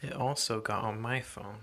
It also got on my phone.